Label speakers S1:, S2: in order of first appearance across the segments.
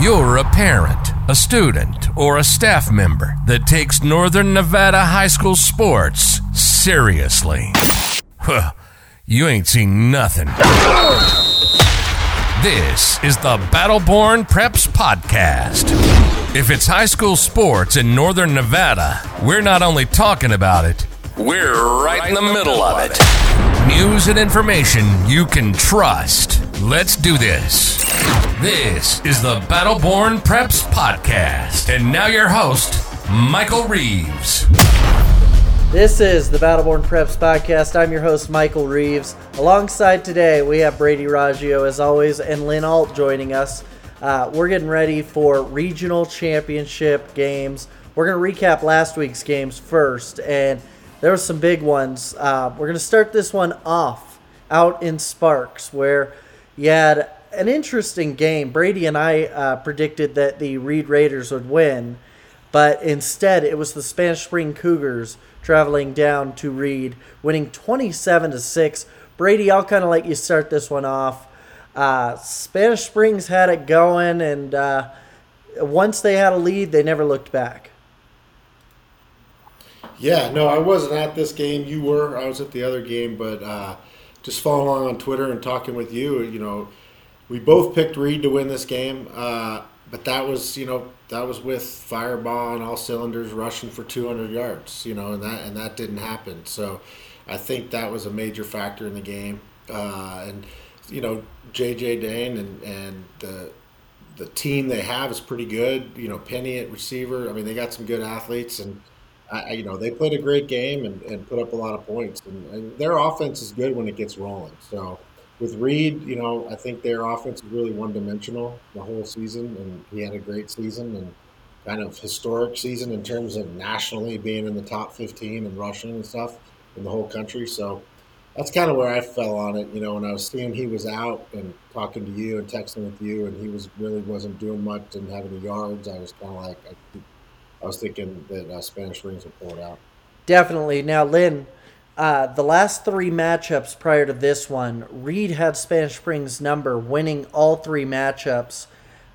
S1: You're a parent, a student, or a staff member that takes Northern Nevada high school sports seriously. Well, you ain't seen nothing. This is the Battleborn Preps Podcast. If it's high school sports in Northern Nevada, we're not only talking about it, we're right in the middle of it. News and information you can trust. Let's do this. This is the Battleborn Preps Podcast. And now your host, Michael Reeves.
S2: This is the Battleborn Preps Podcast. I'm your host, Michael Reeves. Alongside today, we have Brady Raggio, as always, and Lynn Alt joining us. Uh, we're getting ready for regional championship games. We're going to recap last week's games first, and there were some big ones. Uh, we're going to start this one off out in Sparks, where you had an interesting game. Brady and I uh, predicted that the Reed Raiders would win, but instead it was the Spanish Spring Cougars traveling down to Reed, winning 27 to six. Brady, I'll kind of let you start this one off. Uh, Spanish Springs had it going, and uh, once they had a lead, they never looked back.
S3: Yeah, no, I wasn't at this game. You were. I was at the other game, but uh, just following along on Twitter and talking with you, you know, we both picked Reed to win this game, uh, but that was you know that was with fireball and all cylinders rushing for 200 yards, you know, and that and that didn't happen. So I think that was a major factor in the game, uh, and you know JJ Dane and and the the team they have is pretty good. You know Penny at receiver. I mean they got some good athletes and. I, you know they played a great game and, and put up a lot of points, and, and their offense is good when it gets rolling. So with Reed, you know, I think their offense is really one dimensional the whole season, and he had a great season and kind of historic season in terms of nationally being in the top 15 and rushing and stuff in the whole country. So that's kind of where I fell on it. You know, when I was seeing he was out and talking to you and texting with you, and he was really wasn't doing much, didn't have any yards. I was kind of like, I, I was thinking that uh, Spanish Springs would pull it out.
S2: Definitely. Now, Lynn, uh, the last three matchups prior to this one, Reed had Spanish Springs' number, winning all three matchups.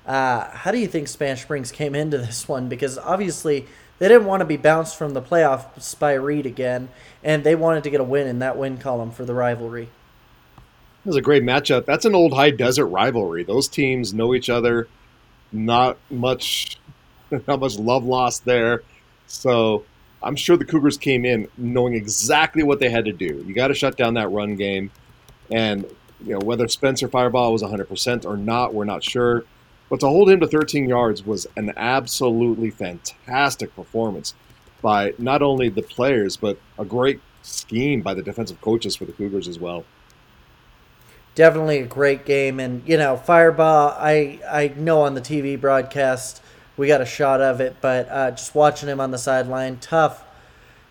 S2: Uh, how do you think Spanish Springs came into this one? Because obviously they didn't want to be bounced from the playoffs by Reed again, and they wanted to get a win in that win column for the rivalry.
S4: It was a great matchup. That's an old high desert rivalry. Those teams know each other. Not much, not much love lost there. So I'm sure the Cougars came in knowing exactly what they had to do. You got to shut down that run game, and you know whether Spencer Fireball was 100% or not, we're not sure. But to hold him to 13 yards was an absolutely fantastic performance by not only the players but a great scheme by the defensive coaches for the Cougars as well.
S2: Definitely a great game, and you know Fireball. I I know on the TV broadcast we got a shot of it, but uh, just watching him on the sideline, tough,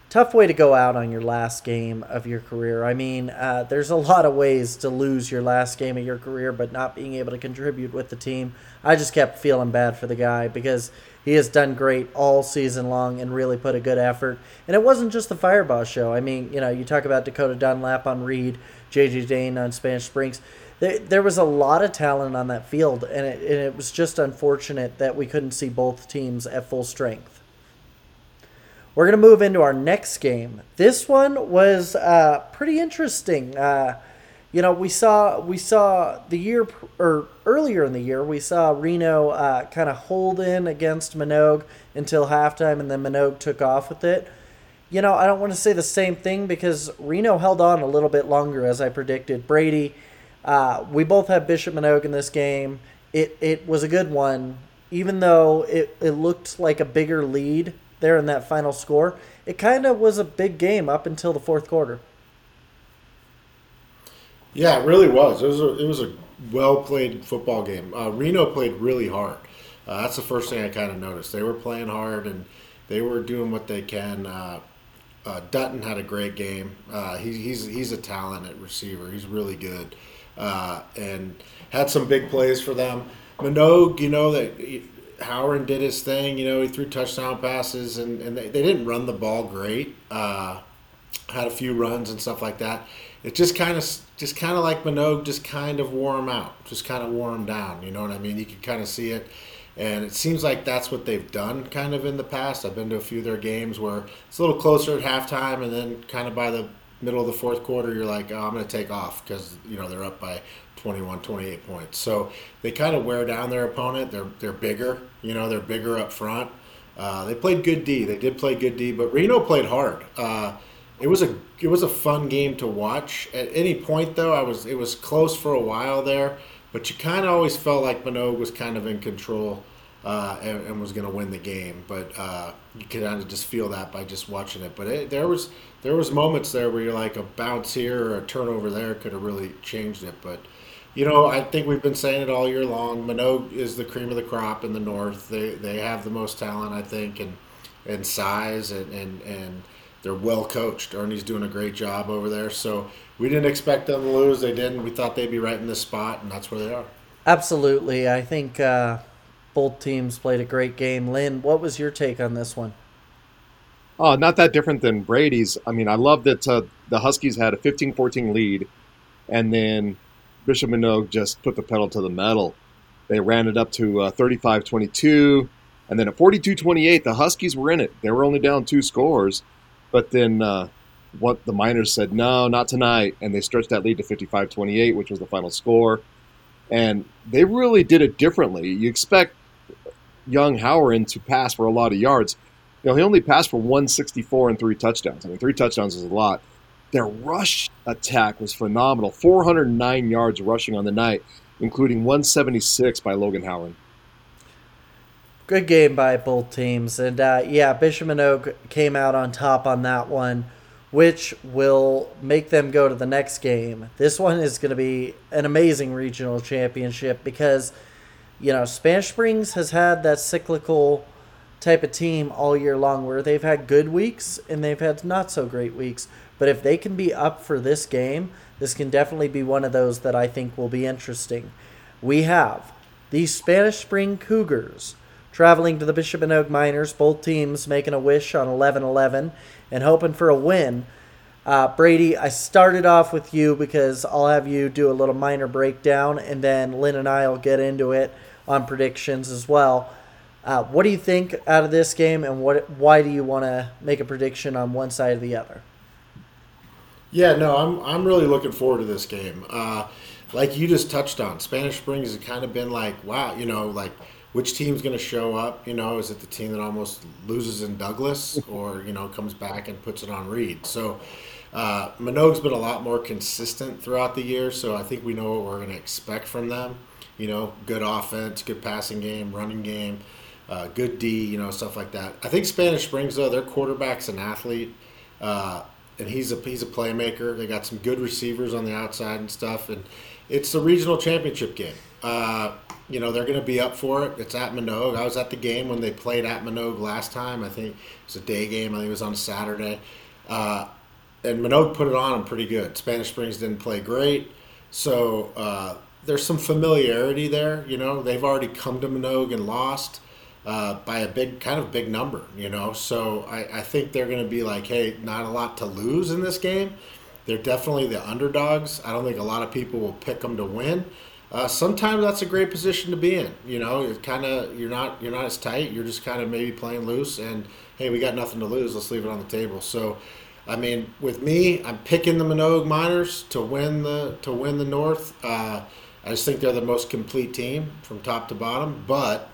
S2: tough way to go out on your last game of your career. I mean, uh, there's a lot of ways to lose your last game of your career, but not being able to contribute with the team. I just kept feeling bad for the guy because he has done great all season long and really put a good effort. And it wasn't just the Fireball show. I mean, you know, you talk about Dakota Dunlap on Reed, JJ Dane on Spanish Springs there, there was a lot of talent on that field, and it, and it was just unfortunate that we couldn't see both teams at full strength. We're going to move into our next game. This one was uh, pretty interesting. Uh, you know, we saw we saw the year or earlier in the year we saw Reno uh, kind of hold in against Manogue until halftime, and then Manogue took off with it. You know, I don't want to say the same thing because Reno held on a little bit longer, as I predicted. Brady uh, we both had Bishop Manogue in this game. It it was a good one, even though it, it looked like a bigger lead there in that final score. It kind of was a big game up until the fourth quarter.
S3: Yeah, it really was. It was a, it was a well played football game. Uh, Reno played really hard. Uh, that's the first thing I kind of noticed. They were playing hard and they were doing what they can. Uh, uh Dutton had a great game. Uh, he, he's he's a talented receiver. He's really good uh, and had some big plays for them. Manogue, you know that Howren did his thing. You know he threw touchdown passes, and, and they, they didn't run the ball great. Uh, had a few runs and stuff like that. It just kind of just kind of like Manogue, just kind of wore him out, just kind of wore him down. You know what I mean? You could kind of see it. And it seems like that's what they've done kind of in the past. I've been to a few of their games where it's a little closer at halftime, and then kind of by the middle of the fourth quarter, you're like, oh, I'm going to take off because you know they're up by 21, 28 points. So they kind of wear down their opponent. They're they're bigger, you know, they're bigger up front. Uh, they played good D. They did play good D, but Reno played hard. Uh, it was a it was a fun game to watch. At any point though, I was it was close for a while there, but you kind of always felt like Manogue was kind of in control uh, and, and, was going to win the game. But uh, you could kind of just feel that by just watching it. But it, there was there was moments there where you're like a bounce here or a turnover there could have really changed it. But you know, I think we've been saying it all year long. Manogue is the cream of the crop in the North. They they have the most talent, I think, and and size and and and they're well coached. Ernie's doing a great job over there. So we didn't expect them to lose. They didn't. We thought they'd be right in this spot, and that's where they are.
S2: Absolutely. I think uh, both teams played a great game. Lynn, what was your take on this one?
S4: Oh, not that different than Brady's. I mean, I love that uh, the Huskies had a 15 14 lead, and then Bishop Manogue just put the pedal to the metal. They ran it up to uh, 35 22, and then at 42 28, the Huskies were in it. They were only down two scores but then uh, what the Miners said, no, not tonight. And they stretched that lead to 55 28, which was the final score. And they really did it differently. You expect young Howren to pass for a lot of yards. You know, he only passed for 164 and three touchdowns. I mean, three touchdowns is a lot. Their rush attack was phenomenal 409 yards rushing on the night, including 176 by Logan Howren
S2: good game by both teams. And uh, yeah, Bishop Oak came out on top on that one, which will make them go to the next game. This one is going to be an amazing regional championship because, you know, Spanish Springs has had that cyclical type of team all year long where they've had good weeks and they've had not so great weeks. But if they can be up for this game, this can definitely be one of those that I think will be interesting. We have the Spanish Spring Cougars traveling to the Bishop Manogue Miners, both teams making a wish on 11 11 and hoping for a win. Uh, Brady, I started off with you because I'll have you do a little minor breakdown, and then Lynn and I will get into it on predictions as well. Uh, what do you think out of this game, and what? Why do you want to make a prediction on one side or the other?
S3: Yeah, no, I'm I'm really looking forward to this game. Uh, like you just touched on, Spanish Springs has kind of been like, wow, you know, like which team's going to show up? You know, is it the team that almost loses in Douglas, or you know comes back and puts it on Reed? So uh, Manogue's been a lot more consistent throughout the year, so I think we know what we're going to expect from them. You know, good offense, good passing game, running game, uh, good D, you know, stuff like that. I think Spanish Springs though, their quarterback's an athlete. Uh, and he's a he's a playmaker. They got some good receivers on the outside and stuff, and it's the regional championship game. Uh, you know they're going to be up for it. It's at Manogue. I was at the game when they played at Manogue last time. I think it was a day game. I think it was on a Saturday, uh, and Manogue put it on them pretty good. Spanish Springs didn't play great, so uh, there's some familiarity there. You know they've already come to Manogue and lost. Uh, by a big kind of big number, you know. So I, I think they're going to be like, hey, not a lot to lose in this game. They're definitely the underdogs. I don't think a lot of people will pick them to win uh, sometimes that's a great position to be in. You know, it kind of you're not you're not as tight. You're just kind of maybe playing loose, and hey, we got nothing to lose. Let's leave it on the table. So, I mean, with me, I'm picking the Manogue Miners to win the to win the North. Uh, I just think they're the most complete team from top to bottom. But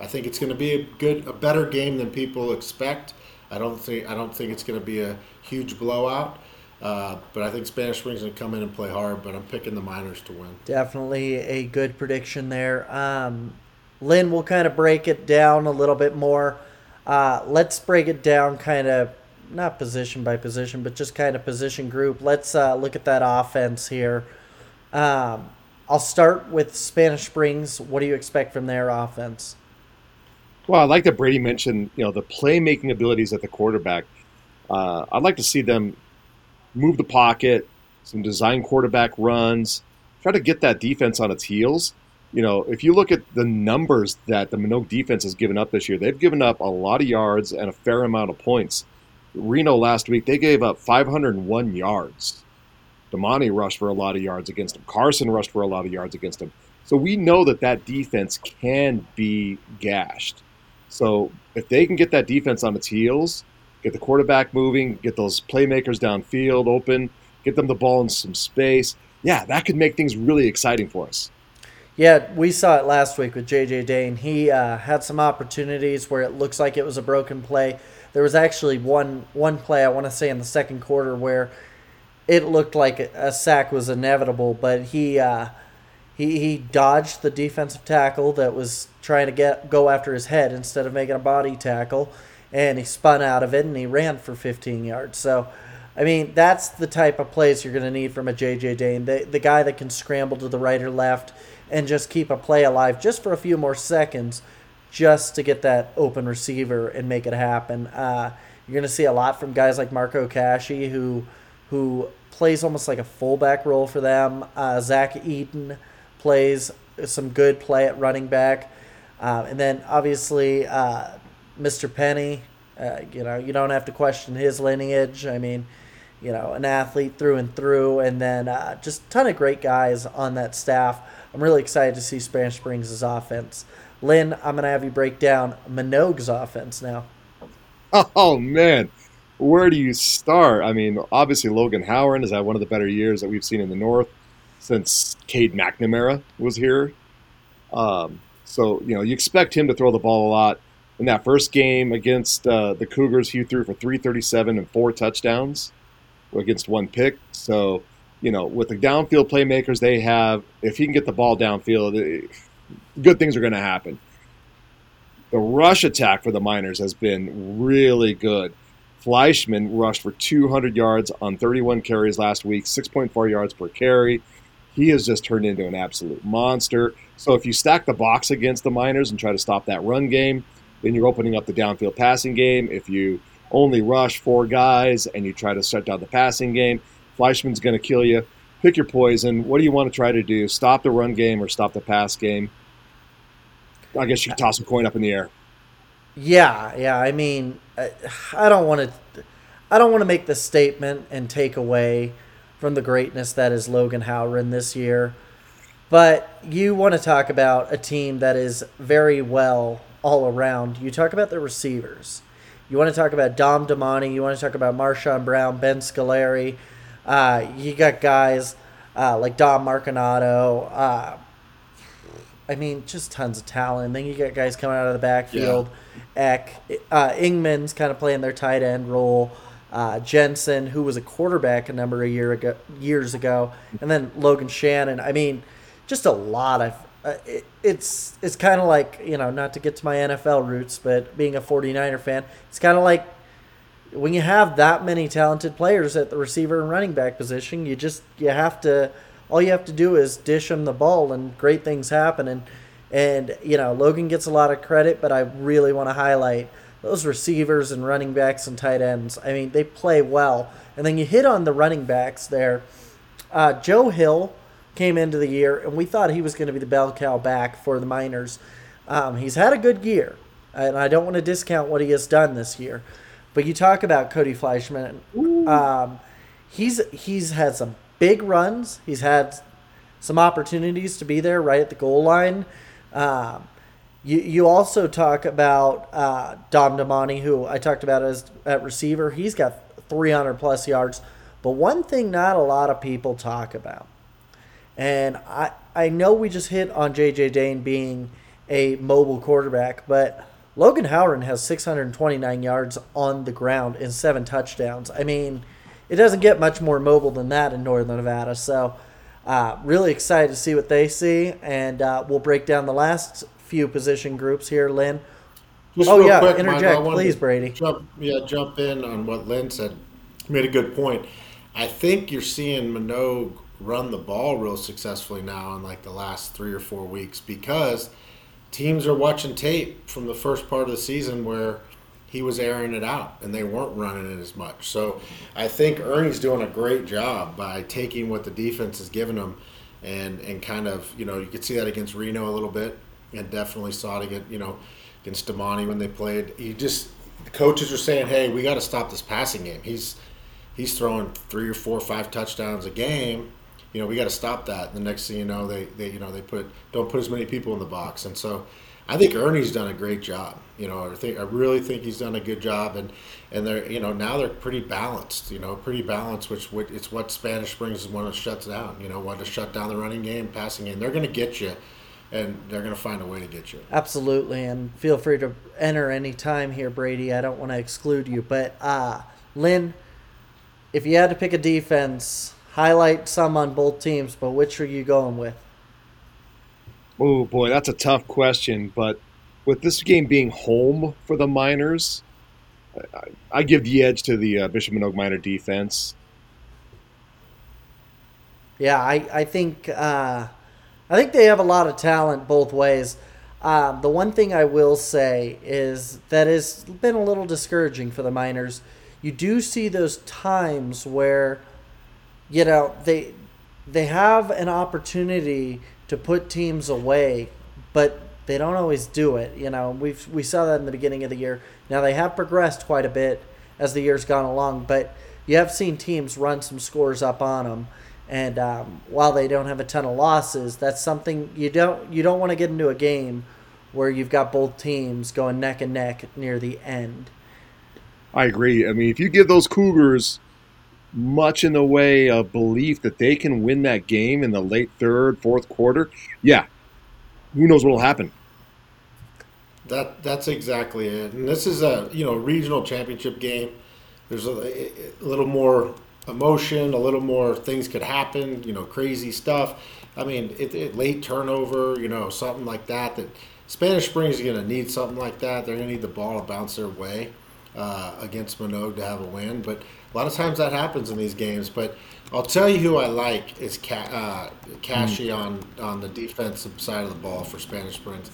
S3: I think it's going to be a good, a better game than people expect. I don't think I don't think it's going to be a huge blowout. Uh, but I think Spanish Springs going to come in and play hard, but I'm picking the Miners to win.
S2: Definitely a good prediction there. Um, Lynn, we'll kind of break it down a little bit more. Uh, let's break it down kind of not position by position, but just kind of position group. Let's uh, look at that offense here. Um, I'll start with Spanish Springs. What do you expect from their offense?
S4: Well, I like that Brady mentioned, you know, the playmaking abilities at the quarterback. Uh, I'd like to see them move the pocket, some design quarterback runs, try to get that defense on its heels. You know, if you look at the numbers that the Manogue defense has given up this year, they've given up a lot of yards and a fair amount of points. Reno last week, they gave up 501 yards. Damonte rushed for a lot of yards against him. Carson rushed for a lot of yards against him. So we know that that defense can be gashed. So if they can get that defense on its heels, get the quarterback moving, get those playmakers downfield open, get them the ball in some space, yeah, that could make things really exciting for us.
S2: Yeah, we saw it last week with JJ Dane. He uh, had some opportunities where it looks like it was a broken play. There was actually one one play I want to say in the second quarter where it looked like a sack was inevitable, but he uh, he he dodged the defensive tackle that was trying to get go after his head instead of making a body tackle, and he spun out of it and he ran for 15 yards. So. I mean, that's the type of plays you're going to need from a JJ Dane, the, the guy that can scramble to the right or left and just keep a play alive just for a few more seconds just to get that open receiver and make it happen. Uh, you're going to see a lot from guys like Marco Casci, who who plays almost like a fullback role for them. Uh, Zach Eaton plays some good play at running back, uh, and then obviously uh, Mr. Penny. Uh, you know, you don't have to question his lineage. I mean, you know, an athlete through and through, and then uh, just a ton of great guys on that staff. I'm really excited to see Spanish Springs' offense. Lynn, I'm going to have you break down Manogue's offense now.
S4: Oh, man. Where do you start? I mean, obviously, Logan Howren has had one of the better years that we've seen in the North since Cade McNamara was here. Um, so, you know, you expect him to throw the ball a lot. In that first game against uh, the Cougars, he threw for 337 and four touchdowns against one pick. So, you know, with the downfield playmakers they have, if he can get the ball downfield, eh, good things are going to happen. The rush attack for the Miners has been really good. Fleischman rushed for 200 yards on 31 carries last week, 6.4 yards per carry. He has just turned into an absolute monster. So if you stack the box against the Miners and try to stop that run game, then you're opening up the downfield passing game. If you only rush four guys and you try to shut down the passing game, Fleischman's going to kill you. Pick your poison. What do you want to try to do? Stop the run game or stop the pass game? I guess you could toss a coin up in the air.
S2: Yeah, yeah. I mean, I don't want to. I don't want to make the statement and take away from the greatness that is Logan Howren this year, but you want to talk about a team that is very well all around. You talk about the receivers. You want to talk about Dom Damani. You want to talk about Marshawn Brown, Ben Scolari. Uh, you got guys uh, like Dom Marcinato. Uh, I mean, just tons of talent. Then you got guys coming out of the backfield. Yeah. Eck, uh, Ingman's kind of playing their tight end role. Uh, Jensen, who was a quarterback a number of year ago, years ago, and then Logan Shannon. I mean, just a lot of. Uh, it, it's it's kind of like you know, not to get to my NFL roots, but being a 49er fan, it's kind of like when you have that many talented players at the receiver and running back position, you just you have to all you have to do is dish him the ball and great things happen and and you know Logan gets a lot of credit, but I really want to highlight those receivers and running backs and tight ends. I mean, they play well. And then you hit on the running backs there. Uh, Joe Hill came into the year, and we thought he was going to be the bell cow back for the Miners. Um, he's had a good year, and I don't want to discount what he has done this year. But you talk about Cody Fleischman. Um, he's he's had some big runs. He's had some opportunities to be there right at the goal line. Um, you you also talk about uh, Dom Damani, who I talked about as at receiver. He's got 300 plus yards. But one thing not a lot of people talk about, and I I know we just hit on J.J. Dane being a mobile quarterback, but Logan Howren has 629 yards on the ground and seven touchdowns. I mean, it doesn't get much more mobile than that in Northern Nevada. So, uh, really excited to see what they see, and uh, we'll break down the last few position groups here, Lynn.
S3: Just
S2: oh yeah,
S3: quick,
S2: interject, please, Brady.
S3: Jump, yeah, jump in on what Lynn said. He made a good point. I think you're seeing Manogue run the ball real successfully now in like the last three or four weeks because – teams are watching tape from the first part of the season where he was airing it out and they weren't running it as much. So I think Ernie's doing a great job by taking what the defense has given him and and kind of you know you could see that against Reno a little bit and definitely saw it again you know against Damonte when they played. He just the coaches are saying, hey, we got to stop this passing game. He's he's throwing three or four or five touchdowns a game you know, we got to stop that. And the next thing you know, they, they you know they put don't put as many people in the box, and so I think Ernie's done a great job. You know, I think I really think he's done a good job, and and they're you know now they're pretty balanced. You know, pretty balanced, which it's what Spanish Springs is when it shuts down. You know, want to shut down the running game, passing game. They're going to get you, and they're going to find a way to get you.
S2: Absolutely, and feel free to enter any time here, Brady. I don't want to exclude you, but uh, Lynn, if you had to pick a defense, highlight some on both teams, but which are you going with?
S4: Oh boy, that's a tough question. But with this game being home for the Miners, I, I give the edge to the uh, Bishop Manogue Miner defense.
S2: Yeah, I I think uh, I think they have a lot of talent both ways. Um, the one thing I will say is that has been a little discouraging for the Miners. You do see those times where, you know, they they have an opportunity to put teams away, but they don't always do it. You know, we we saw that in the beginning of the year. Now they have progressed quite a bit as the year's gone along, but you have seen teams run some scores up on them. And um, while they don't have a ton of losses, that's something you don't you don't want to get into a game where you've got both teams going neck and neck near the end.
S4: I agree. I mean, if you give those Cougars much in the way of belief that they can win that game in the late third, fourth quarter, yeah, who knows what will happen.
S3: That that's exactly it. And this is a you know regional championship game. There's a, a little more emotion, a little more things could happen. You know, crazy stuff. I mean, it, it, late turnover. You know, something like that. That Spanish Springs is going to need something like that. They're going to need the ball to bounce their way uh, against Manogue to have a win. But a lot of times that happens in these games. But I'll tell you who I like is Ca- uh, Cashy on, on the defensive side of the ball for Spanish Springs.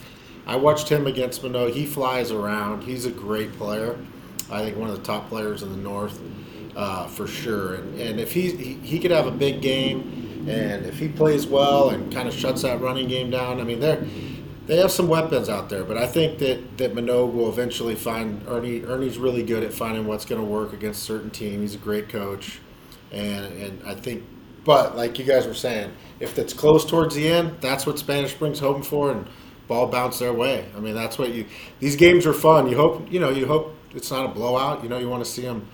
S3: I watched him against Manogue. He flies around. He's a great player. I think one of the top players in the North uh, for sure. And, and if he, he he could have a big game, and if he plays well and kind of shuts that running game down, I mean they're they have some weapons out there, but I think that that Manogue will eventually find Ernie. Ernie's really good at finding what's going to work against certain team. He's a great coach, and and I think, but like you guys were saying, if it's close towards the end, that's what Spanish Springs hoping for, and ball bounce their way. I mean, that's what you. These games are fun. You hope you know. You hope it's not a blowout. You know, you want to see them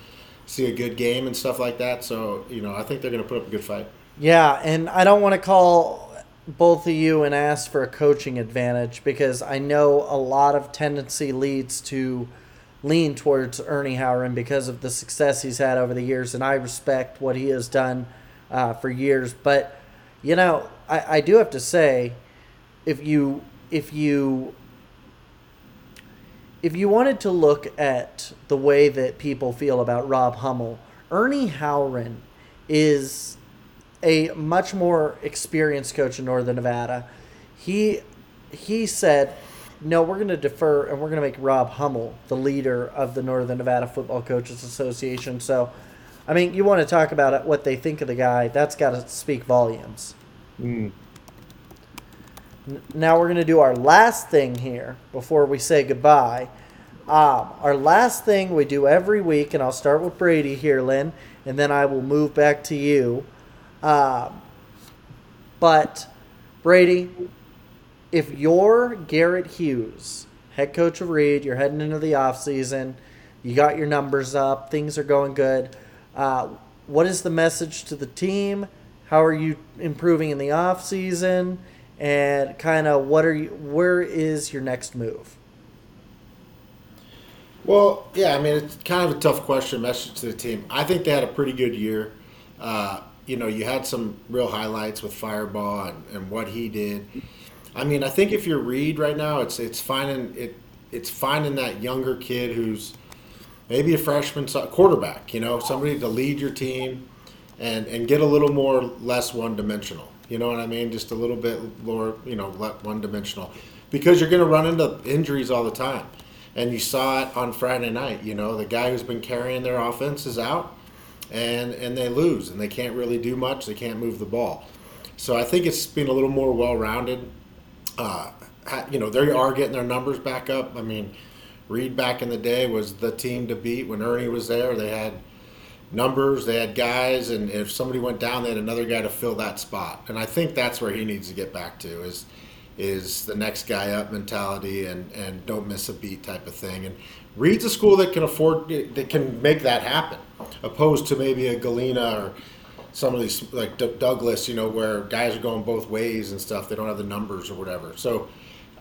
S3: see a good game and stuff like that. So you know, I think they're going to put up a good fight.
S2: Yeah, and I don't want to call both of you and ask for a coaching advantage because I know a lot of tendency leads to lean towards Ernie Howren because of the success he's had over the years, and I respect what he has done uh, for years. But you know, I, I do have to say, if you if you if you wanted to look at the way that people feel about Rob Hummel, Ernie Howren is a much more experienced coach in Northern Nevada. He he said, "No, we're going to defer and we're going to make Rob Hummel the leader of the Northern Nevada Football Coaches Association." So, I mean, you want to talk about it, what they think of the guy? That's got to speak volumes.
S4: Mm.
S2: Now we're going to do our last thing here before we say goodbye. Um, our last thing we do every week, and I'll start with Brady here, Lynn, and then I will move back to you. Um, but Brady, if you're Garrett Hughes, head coach of Reed, you're heading into the off season, you got your numbers up, things are going good. Uh, what is the message to the team? How are you improving in the off season? And kind of what are you? Where is your next move?
S3: Well, yeah, I mean it's kind of a tough question. Message to the team. I think they had a pretty good year. Uh, you know, you had some real highlights with Fireball and, and what he did. I mean, I think if you're Reed right now, it's it's finding it it's finding that younger kid who's maybe a freshman quarterback, you know, somebody to lead your team and and get a little more less one dimensional. You know what I mean? Just a little bit more, you know, one dimensional, because you're going to run into injuries all the time. And you saw it on Friday night. You know, the guy who's been carrying their offense is out and and they lose and they can't really do much. They can't move the ball. So I think it's been a little more well-rounded. Uh, you know, they are getting their numbers back up. I mean, Reed back in the day was the team to beat when Ernie was there. They had numbers. They had guys, and if somebody went down, they had another guy to fill that spot. And I think that's where he needs to get back to is is the next guy up mentality and and don't miss a beat type of thing. And Reed's a school that can afford that can make that happen, opposed to maybe a Galena or some of these like D- Douglas, you know, where guys are going both ways and stuff. They don't have the numbers or whatever. So.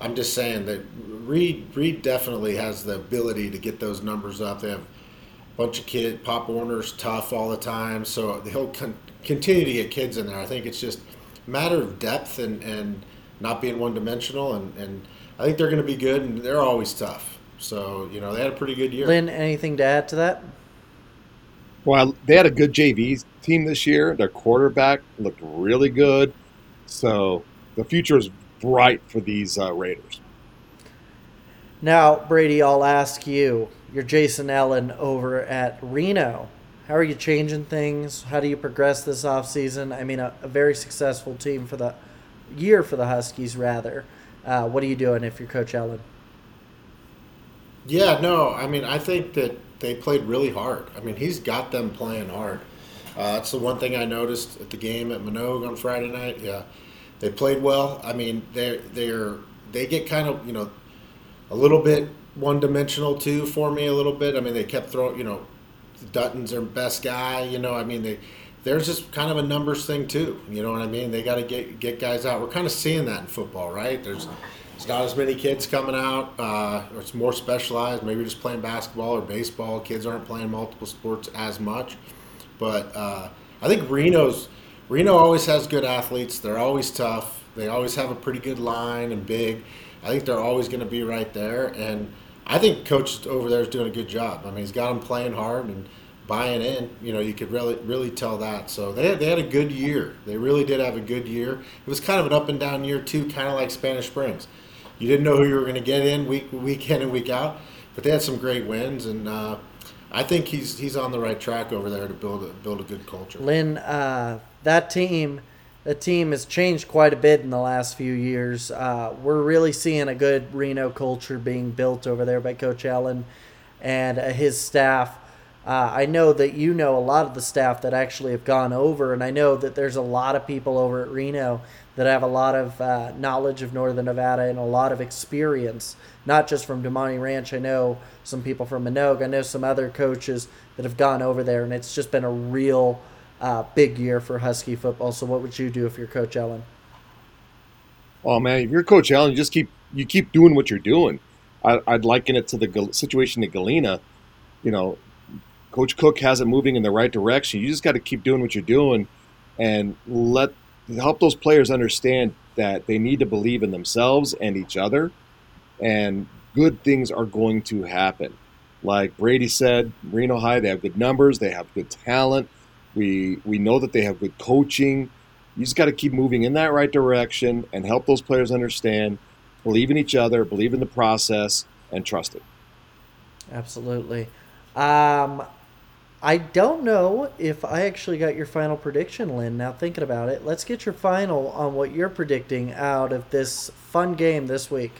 S3: I'm just saying that Reed Reed definitely has the ability to get those numbers up. They have a bunch of kids. Pop Warner's tough all the time, so he'll con- continue to get kids in there. I think it's just a matter of depth and, and not being one dimensional, and, and I think they're going to be good, and they're always tough. So you know they had a pretty good year.
S2: Lynn, anything to add to that?
S4: Well, they had a good JV team this year. Their quarterback looked really good, so the future is bright for these uh, Raiders.
S2: Now, Brady, I'll ask you. You're Jason Allen over at Reno. How are you changing things? How do you progress this offseason? I mean, a, a very successful team for the year for the Huskies, rather. Uh, what are you doing if you're Coach Allen?
S3: Yeah, no, I mean, I think that they played really hard. I mean, he's got them playing hard. Uh, that's the one thing I noticed at the game at Manogue on Friday night. Yeah, they played well. I mean, they're they're they get kind of you know a little bit one dimensional too for me a little bit. I mean, they kept throwing, you know, Dutton's their best guy. You know, I mean, they there's just kind of a numbers thing too. You know what I mean? They got to get get guys out. We're kind of seeing that in football, right? There's there's not as many kids coming out, uh, or it's more specialized. Maybe just playing basketball or baseball. Kids aren't playing multiple sports as much. But uh, I think Reno's Reno always has good athletes. They're always tough. They always have a pretty good line and big. I think they're always going to be right there. And I think coach over there is doing a good job. I mean, he's got them playing hard and buying in. You know, you could really really tell that. So they had, they had a good year. They really did have a good year. It was kind of an up and down year too, kind of like Spanish Springs. You didn't know who you were going to get in week week in and week out, but they had some great wins, and uh, I think he's he's on the right track over there to build a, build a good culture.
S2: Lynn, uh, that team the team has changed quite a bit in the last few years. Uh, we're really seeing a good Reno culture being built over there by Coach Allen and uh, his staff. Uh, I know that you know a lot of the staff that actually have gone over, and I know that there's a lot of people over at Reno that have a lot of uh, knowledge of Northern Nevada and a lot of experience, not just from Damonte Ranch. I know some people from Manogue. I know some other coaches that have gone over there, and it's just been a real uh, big year for Husky football. So, what would you do if you're Coach Allen?
S4: Oh man, if you're Coach Allen, you just keep you keep doing what you're doing. I, would liken it to the situation at Galena. You know, Coach Cook has it moving in the right direction. You just got to keep doing what you're doing, and let help those players understand that they need to believe in themselves and each other, and good things are going to happen. Like Brady said, Reno High, they have good numbers, they have good talent we we know that they have good coaching. You just got to keep moving in that right direction and help those players understand, believe in each other, believe in the process, and trust it.
S2: Absolutely. Um, I don't know if I actually got your final prediction, Lynn. Now thinking about it, let's get your final on what you're predicting out of this fun game this week.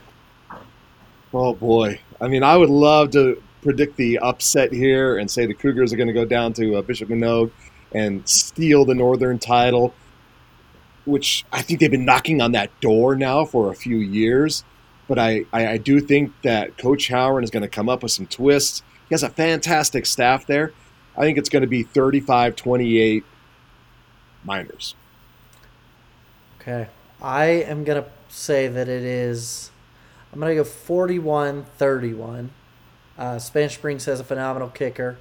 S4: Oh boy! I mean, I would love to predict the upset here and say the Cougars are going to go down to uh, Bishop Manogue and steal the Northern title, which I think they've been knocking on that door now for a few years. But I, I, I do think that Coach Howren is going to come up with some twists. He has a fantastic staff there. I think it's going to be 35 28 Miners.
S2: Okay. I am going to say that it is, I'm going to go 41 31. Uh, Spanish Springs has a phenomenal kicker.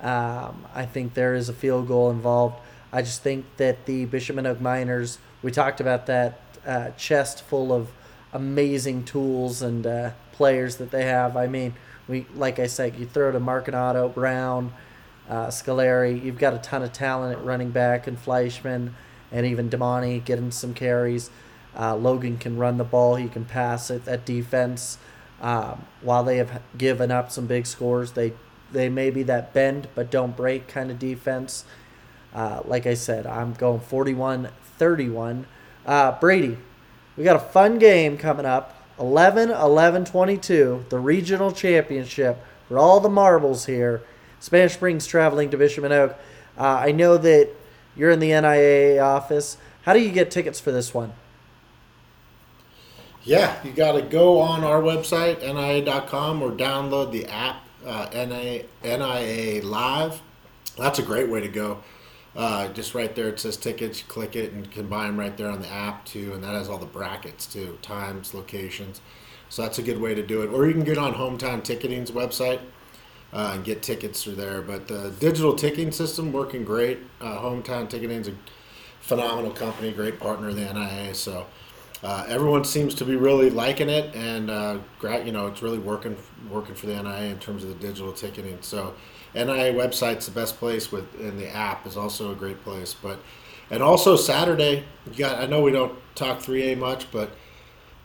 S2: Um, I think there is a field goal involved. I just think that the Bishop Manogue Miners, we talked about that uh, chest full of amazing tools and uh, players that they have. I mean, we like I said, you throw to Marconato, Brown, uh. You've got a ton of talent at running back and Fleischman, and even Damani getting some carries. Uh, Logan can run the ball. He can pass it. That defense, um, while they have given up some big scores, they they may be that bend but don't break kind of defense. Uh, like I said, I'm going 41 31. Uh, Brady, we got a fun game coming up 11 11 22, the regional championship for all the marbles here. Spanish Springs traveling to Bishop Manogue. Uh, I know that you're in the NIA office. How do you get tickets for this one?
S3: Yeah, you got to go on our website, NIA.com, or download the app, uh, NIA, NIA Live. That's a great way to go. Uh, just right there, it says tickets. You click it and can buy them right there on the app too, and that has all the brackets too, times, locations. So that's a good way to do it. Or you can get on Hometown Ticketing's website uh, and get tickets through there. But the digital ticketing system working great. Uh, Hometown Ticketing's a phenomenal company, great partner of the NIA. So uh, everyone seems to be really liking it, and uh, you know it's really working working for the NIA in terms of the digital ticketing. So NIA website's the best place with, and the app is also a great place. But and also Saturday, you got. I know we don't talk 3A much, but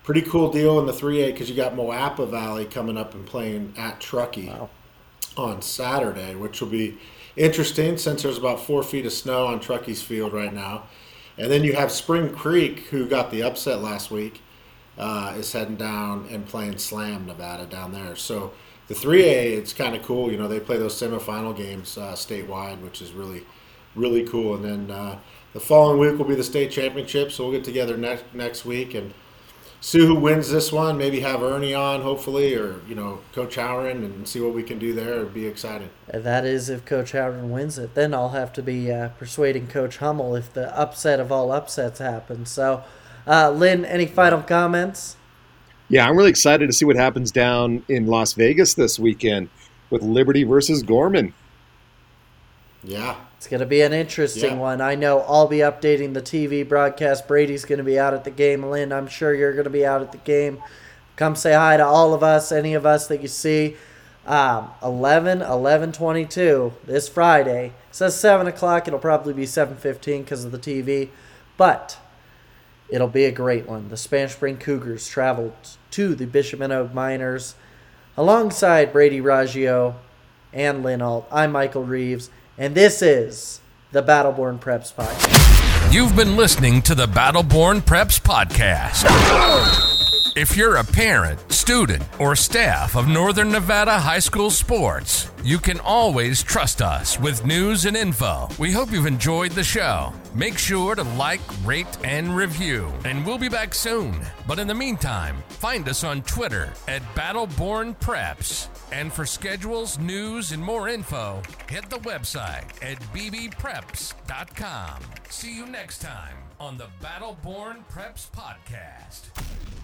S3: pretty cool deal in the 3A because you got Moapa Valley coming up and playing at Truckee wow. On Saturday, which will be interesting since there's about four feet of snow on Truckee's field right now. And then you have Spring Creek, who got the upset last week, uh, is heading down and playing Slam, Nevada, down there. So the 3A, it's kind of cool. You know, they play those semifinal games uh, statewide, which is really, really cool. And then uh, the following week will be the state championship. So we'll get together next next week and see who wins this one. Maybe have Ernie on, hopefully, or you know, Coach Howren, and see what we can do there. It'd be exciting.
S2: That is if Coach Howren wins it. Then I'll have to be uh, persuading Coach Hummel if the upset of all upsets happens. So, uh, Lynn, any final comments?
S4: Yeah, I'm really excited to see what happens down in Las Vegas this weekend with Liberty versus Gorman.
S3: Yeah.
S2: It's going to be an interesting yeah. one. I know I'll be updating the TV broadcast. Brady's going to be out at the game. Lynn, I'm sure you're going to be out at the game. Come say hi to all of us, any of us that you see. Um, 11, 11, 22 this Friday. It says 7 o'clock. It'll probably be 7.15 because of the TV. But it'll be a great one. The Spanish Spring Cougars traveled to the Bishop Miners alongside Brady Raggio and Lynn Alt. I'm Michael Reeves, and this is the Battleborn Preps Podcast.
S1: You've been listening to the Battleborn Preps Podcast. If you're a parent, student, or staff of Northern Nevada High School sports, you can always trust us with news and info. We hope you've enjoyed the show. Make sure to like, rate, and review, and we'll be back soon. But in the meantime, find us on Twitter at Battleborn Preps. And for schedules, news, and more info, hit the website at bbpreps.com. See you next time on the Battleborn Preps Podcast.